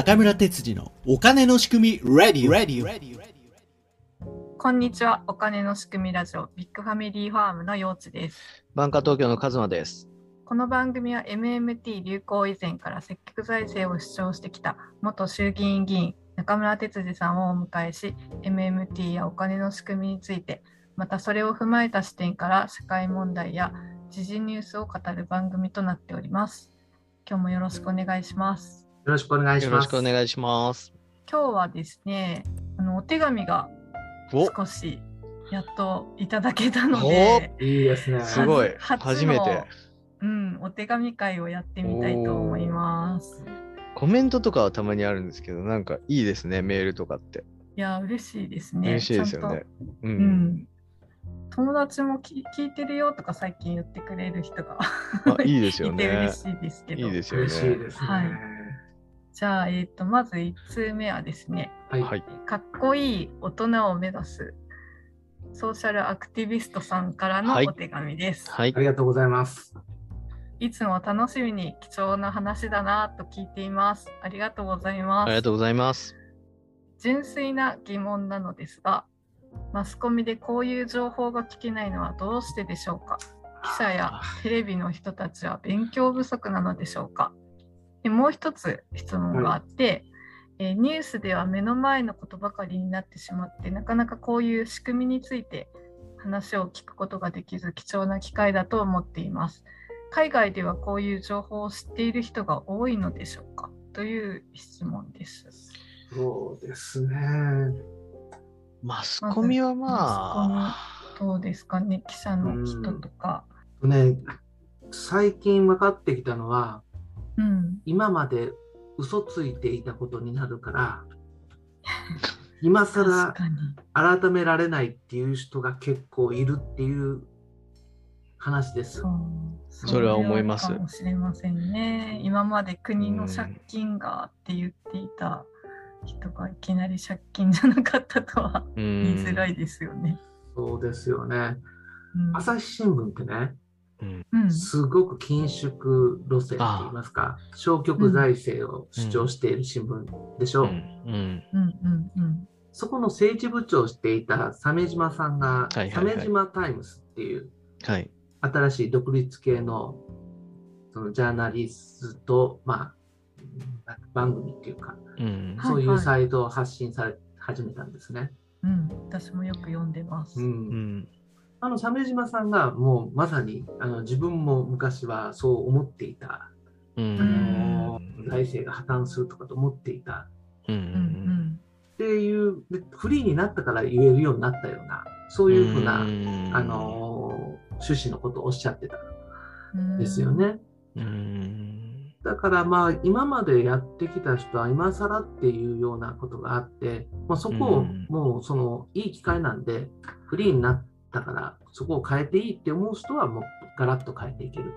中村哲次のお金の仕組み Ready, Ready, Ready, こんにちは。お金の仕組みラジオビッグファミリーファームのようちです。バンカー東京のカズマです。この番組は MMT 流行以前から積極財政を主張してきた元衆議院議員中村哲司さんをお迎えし MMT やお金の仕組みについてまたそれを踏まえた視点から社会問題や時事ニュースを語る番組となっております。今日もよろしくお願いします。よろしくお願いしよろします。くお願いします。今日はですね、あのお手紙がお少しやっといただけたので、いいですね。すごい初初めて。うん、お手紙会をやってみたいと思います。コメントとかはたまにあるんですけど、なんかいいですね、メールとかって。いや、嬉しいですね。嬉しいですよねちゃんと。う。うんん。友達もき聞いてるよとか最近言ってくれる人があいいですよね 嬉。しいですけど。いいですよね。嬉しいですね。はいじゃあ、えっ、と、まず1通目はですね、はい。はい。かっこいい大人を目指すソーシャルアクティビストさんからのはいお手紙です。はいあ。りがとうございます。いつも楽しみに貴重な話だなと聞いています。ありがとうございます。ありがとうございます。純粋な疑問なのですが、マスコミでこういう情報が聞けないのはどうしてでしょうか？記者やテレビの人たちは勉強不足なのでしょうか？でもう一つ質問があって、えーニュースでは目の前のことばかりになってしまってなかなかこういう仕組みについて話を聞くことができず貴重な機会だと思っています。海外ではこういう情報を知っている人が多いのでしょうか？という質問です。そうですね。マスコミはまあ、どうですかね？記者の人とか。ね、最近分かってきたのは、うん。今まで嘘ついていたことになるから、今確更。改められないっていう人が結構いるっていう話ですそ。う。それは思いますかもしれませんね。今まで国の借金がって言っていた人がいきなり借金じゃなかったとはう言いづらん。いですよね。そうですよね。うん朝日新聞ってね、うん。すごく緊縮路線といいますか、消極財政を主張している新聞でしょう。うん。うん。うんうんうん。そこの政治部長をしていた鮫島さんが、鮫島タイムスっていうはい。新しい独立系のそのジャーナリスト、まあ、番組っていうか、うん。はいそういうサイトを発信され始めたんですね。うん。私もよく読んでます。ううんん。あの鮫島さんがもうまさにあの自分も昔はそう思っていた、うあん。の財政が破綻するとかと思っていたう。うんんっていうでフリーになったから言えるようになったようなそういうふうな、んあ、の趣旨のことをおっしゃってたうんん。ですよね。うん。だからまあ今までやってきた人は今更っていうようなことがあって、まあ、そこをうんもうそのいい機会なんでフリーになったからそこを変えていいって思う人はもうガラッと変えていける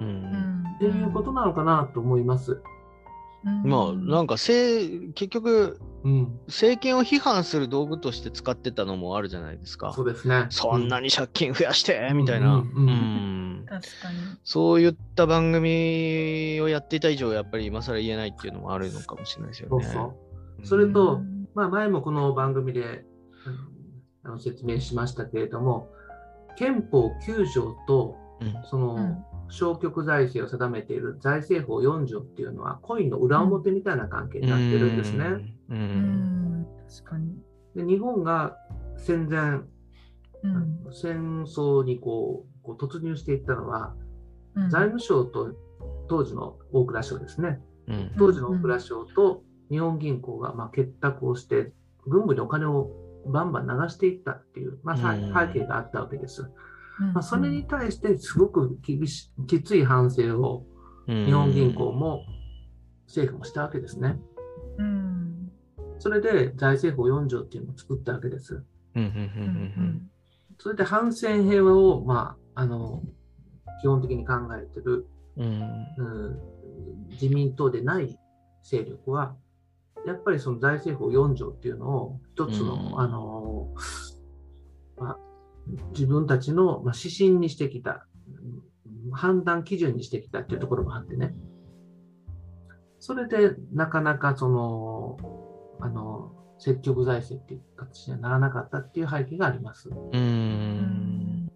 う。うんん。っていうことなのかなと思います。うん。まあ、なんか、せい結局、うん、政権を批判する道具として使ってたのもあるじゃないですかそ。うですね。そんなに、に借金増やしてみたいな。そういった番組をやっていた以上、やっぱり今更言えないっていうのもあるのかもしれないですよね。そうそう。それとうんまあ、前もこの番組であの説明しましたけれども、憲法9条とうんその、うん消極財政を定めている財政法4条っていうのは、コインの裏表みたいな関係になってるんですね。う。うんん。確かに。で日本が戦前、うん。戦争にこうこう突入していったのは、うん財務省と当時の大蔵省ですね、うん当時の大蔵省と日本銀行がまあ結託をして、軍部にお金をバンバン流していったっていう、まあ、背景があったわけです。うんまあ、それに対してすごく厳しきつい反省をうん日本銀行も政府もしたわけですね。うん。それで財政法4条っていうのを作ったわけです。それで反戦平和を、まあ、あの基本的に考えてる、うんうん自民党でない勢力は、やっぱりその財政法4条っていうのを一つの、うんあのまあ、自分たちの、まあ、指針にしてきた、うん判断基準にしてきたっていうところもあってね。それでなかなかその、あの、積極財政っていう形にはならなかったっていう背景があります。うんん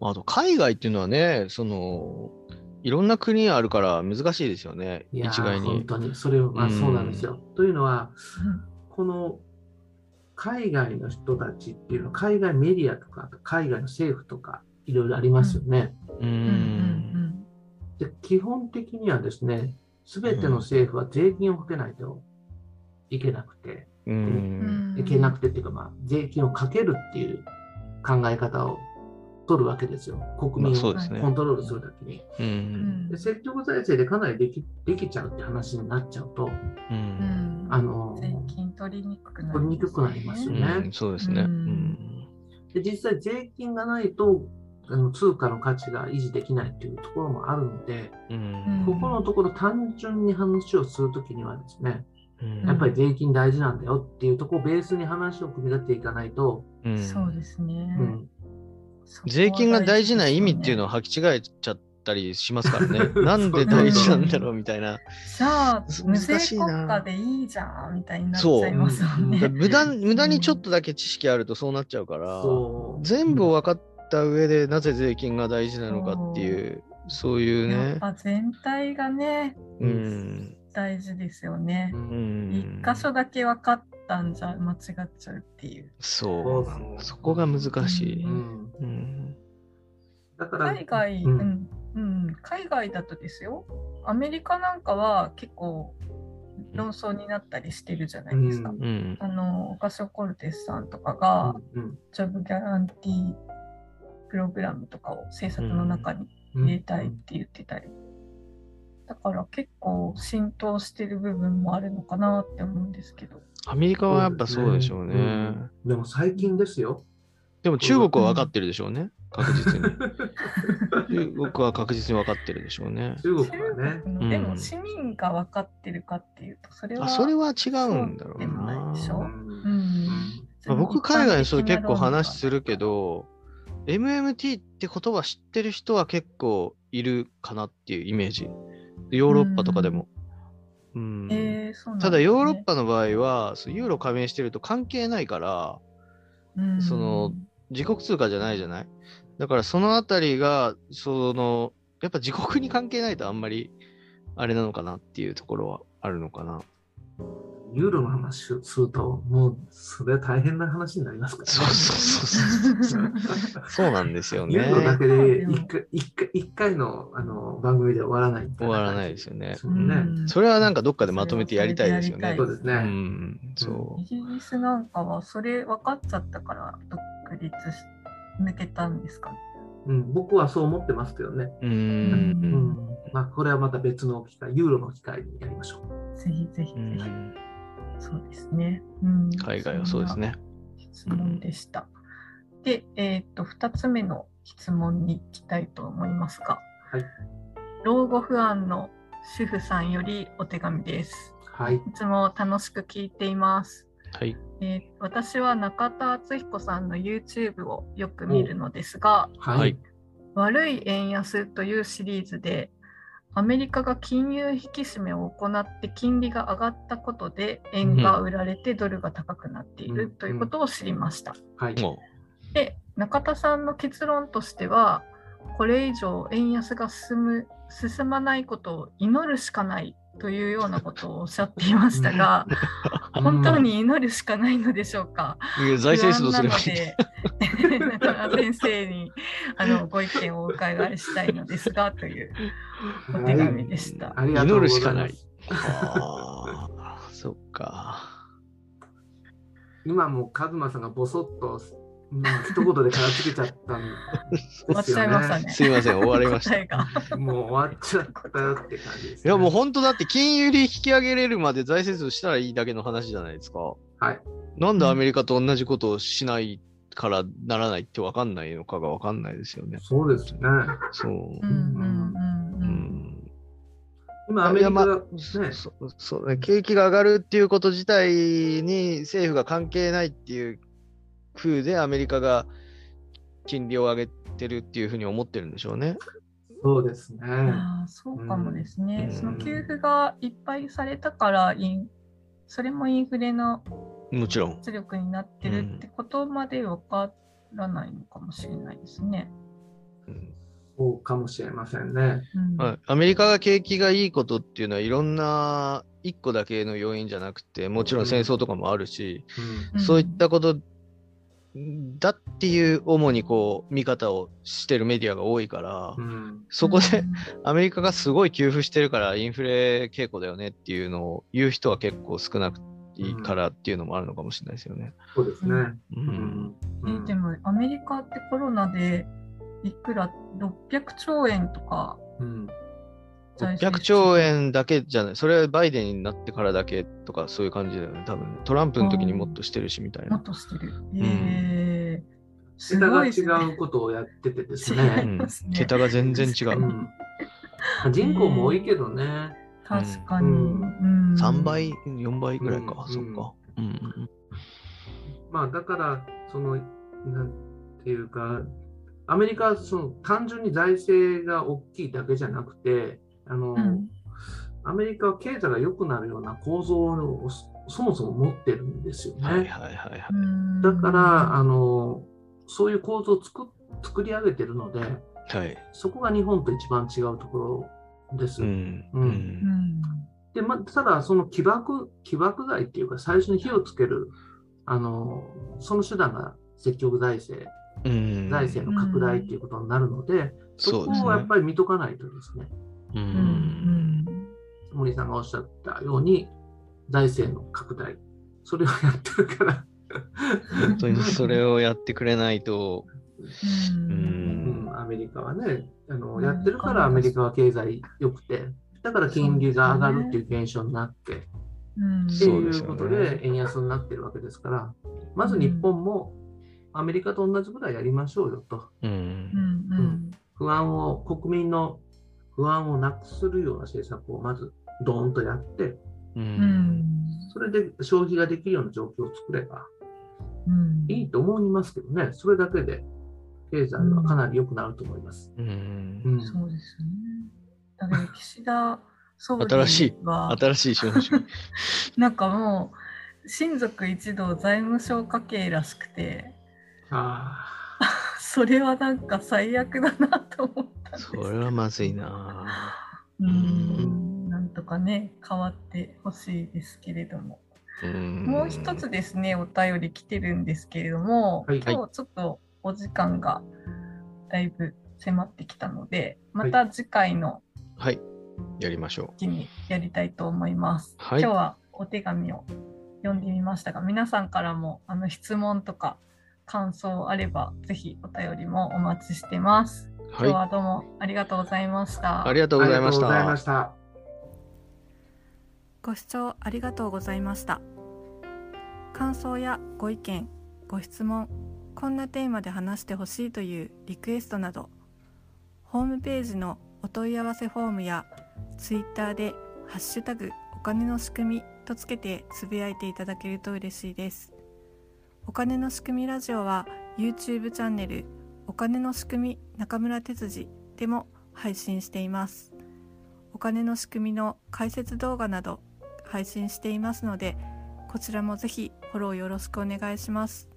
まああと、海外っていうのはね、その、いろんな国あるから難しいですよね、いやー一概に。本当に、それはそうなんですよ。というのは、うんこの海外の人たちっていうのは、海外メディアとか、海外の政府とか、いろいろありますよね。うんん。で基本的にはですね、すべての政府は税金をかけないといけなくて、ううんん。いけなくてっていうか、まあ、税金をかけるっていう考え方を取るわけですよ。国まあ民をコントロールするときに。う。うんんで積極財政でかなりできできちゃうって話になっちゃうと、う。うんんあの税金取りにくくな取りにくくなりますよねうんそうですね。ううんん。で実際税金がないとあの通貨の価値が維持できないっていうところもあるので、うん。ここのところ単純に話をするときにはですね、うんやっぱり税金大事なんだよっていうところをベースに話を組み立てていかないと、うんそうですね。うん、税金が大事な意味っていうのはを履き違えちゃったりしますからね。なんで大事なんだろうみたいな。じゃあ、無税難しいな国家でいいじゃんみたいになっちゃいますもんね。無駄無駄にちょっとだけ知識あるとそうなっちゃうから、全部分かった上でなぜ税金が大事なのかっていう、そういうやっね。ぱ全体がね、うん。大事ですよね。一箇所だけ分かったんじゃ間違っちゃうっていう。そう。そこが難しい。ううんうん。だから海外、ううんん、うん、海外だとですよ。アメリカなんかは結構論争になったりしてるじゃないですか。うんうん。あの、オカショ・コルテスさんとかが、うんジョブギャランティープログラムとかを政策の中にうん入れたいって言ってたり。だから結構浸透してる部分もあるのかなって思うんですけど。アメリカはやっぱそうでしょうね。うんでも最近ですよ。でも中国は分かってるでしょうね。確実に。中国は確実に分かってるでしょうね。中国 中はね。でうんも市民が分かってるかっていうと、それは。あ、それは違うんだろうないでしょな。うんまあ、僕、海外の人と結構話すするけど、MMT って言葉知ってる人は結構いるかなっていうイメージ。ヨーロッパとかでも。うん。ただヨーロッパ、パの場合は、ユーロ加盟してると関係ないから、うん。その自国通貨じゃないじゃない？だからそのあたりが、その、やっぱ自国に関係ないとあんまりあれなのかなっていうところはあるのかな。ユーロの話をすると、もうそれは大変な話になりますからね。そうそうそうそう。そうなんですよね。ユーロだけででも一回一回一回のあの番組で終わらない終わらないですよねそうね。うんそれはなんかどっかでまとめてやりたいですよねそうですね。うん、そイギリスなんかはそれ分かっちゃったから独立し抜けたんですか？ね。うん、僕はそう思ってますけどね。う。う。うんうんまあ、これはまた別の機会、ユーロの機会にやりましょう。ぜひぜひうぜひ。んそうですね。うん海外はそうです。ね。質問でした。で、えっ、と、2つ目の質問に行きたいと思いますが、はい。老後不安の主婦さんよりお手紙です。はい。いつも楽しく聞いています。はい。えー私は中田敦彦さんの YouTube をよく見るのですが、ははいい。悪い円安というシリーズで、アメリカが金融引き締めを行って金利が上がったことで円が売られてドルが高くなっているうんということを知りました。はい。もで、中田さんの結論としては、これ以上円安が進む進まないことを祈るしかないというようなことをおっしゃっていましたが、本当に祈るしかないのでしょうか？財政出動すればいい。先生にあのご意見をお伺いしたいのですがというお手紙でした。ありがとうございます。祈るしかないああ、そっか。今もカズマさんがボソッと、うん、一言で片付けちゃったんですよね。終わっちゃいましたねすいません、終わりました。もう終わっちゃったよって感じです、いやもう本当だって金融利引き上げれるまで財政出動したらいいだけの話じゃないですか。はい。なんでアメリカと同じことをしないからならないって分かんないのかが分かんないですよね。そうですね。そう。うんうんうん今、アメリカまねあ、そそうね、景気が上がるっていうこと自体に政府が関係ないっていう風でアメリカが金利を上げてるっていうふうに思ってるんでしょうね。そうですね。あーそうかもですね、うんその給付がいっぱいされたからインそれもインフレのもちろん。圧力になってるってことまでわからないのかもしれないですね。うんそうかもしれませんね。アメリカが景気がいいことっていうのはいろんな一個だけの要因じゃなくてもちろん戦争とかもあるし、うん。そういったことだっていう主にこう見方をしてるメディアが多いから、そこでアメリカがすごい給付してるからインフレ傾向だよねっていうのを言う人は結構少なくいいからっていうのもあるのかもしれないですよね。そうですね。ううん。でもアメリカってコロナでいくら？600兆円とか。うん。財政600兆円だけじゃない、それはバイデンになってからだけとかそういう感じだよね、多分トランプの時にもっとしてるしみたいな。もっとしてる。えー。す桁が違うことをやっててです違ね。うん。ますね桁が全然違う。うん。人口も多いけどね。確かに。うんうん3倍、4倍ぐらいか、うんそっか。うんうんまあだから、その、なんていうか、アメリカはその単純に財政が大きいだけじゃなくて、あの、うんアメリカは経済が良くなるような構造をそそもそも持ってるんですよね。はいはいはいはい。うんだから、あの、そういう構造を作作り上げてるので、はい。そこが日本と一番違うところです。うん。ううんん。うんで、ま、ただ、その起爆、起爆剤っていうか、最初に火をつける、あの、その手段が積極財政、うん。財政の拡大っていうことになるので、そそうですね。こをやっぱり見とかないとですね、う。うんん森さんがおっしゃったように、財政の拡大、それをやってるから、本当にそれをやってくれないと、ううん。うん、アメリカはね、あのうん。やってるからアメリカは経済良くて、だから金利が上がるっていう現象になって、うん。っていうことで円安になってるわけですから、まず日本もアメリカと同じぐらいやりましょうよと、う。うんん。不安を、国民の不安をなくするような政策をまずドーンとやって、う。うんん。それで消費ができるような状況を作ればうん。いいと思いますけどね、それだけで経済はかなり良くなると思います。うん。うんそうですね。だけど岸田総理新しいは新しい資本主義。なんかもう親族一同財務省家系らしくてあ それはなんか最悪だなと思ったんですそれはまずいな。うんなんとかね変わってほしいですけれどもうんもう一つですねお便り来てるんですけれども、はい今日ちょっとお時間がだいぶ迫ってきたのでまた次回のはい。やりましょ時にやりたいと思います。はい今日はお手紙を読んでみましたが皆さんからもあの質問とか感想あればぜひお便りもお待ちしてます。う。今日はい。はどうもありがとうございました。ありがとうございま。した。ご視聴ありがとうございました。感想やご意見、ご質問、こんなテーマで話してほしいというリクエストなど、ホームページのお問い合わせフォームやツイッターでハッシュタグお金の仕組みとつけてつぶやいていただけると嬉しいです。お金の仕組みラジオは YouTube チャンネルお金の仕組み中村哲司でも配信しています。お金の仕組みの解説動画など配信していますのでこちらもぜひフォローよろしくお願いします。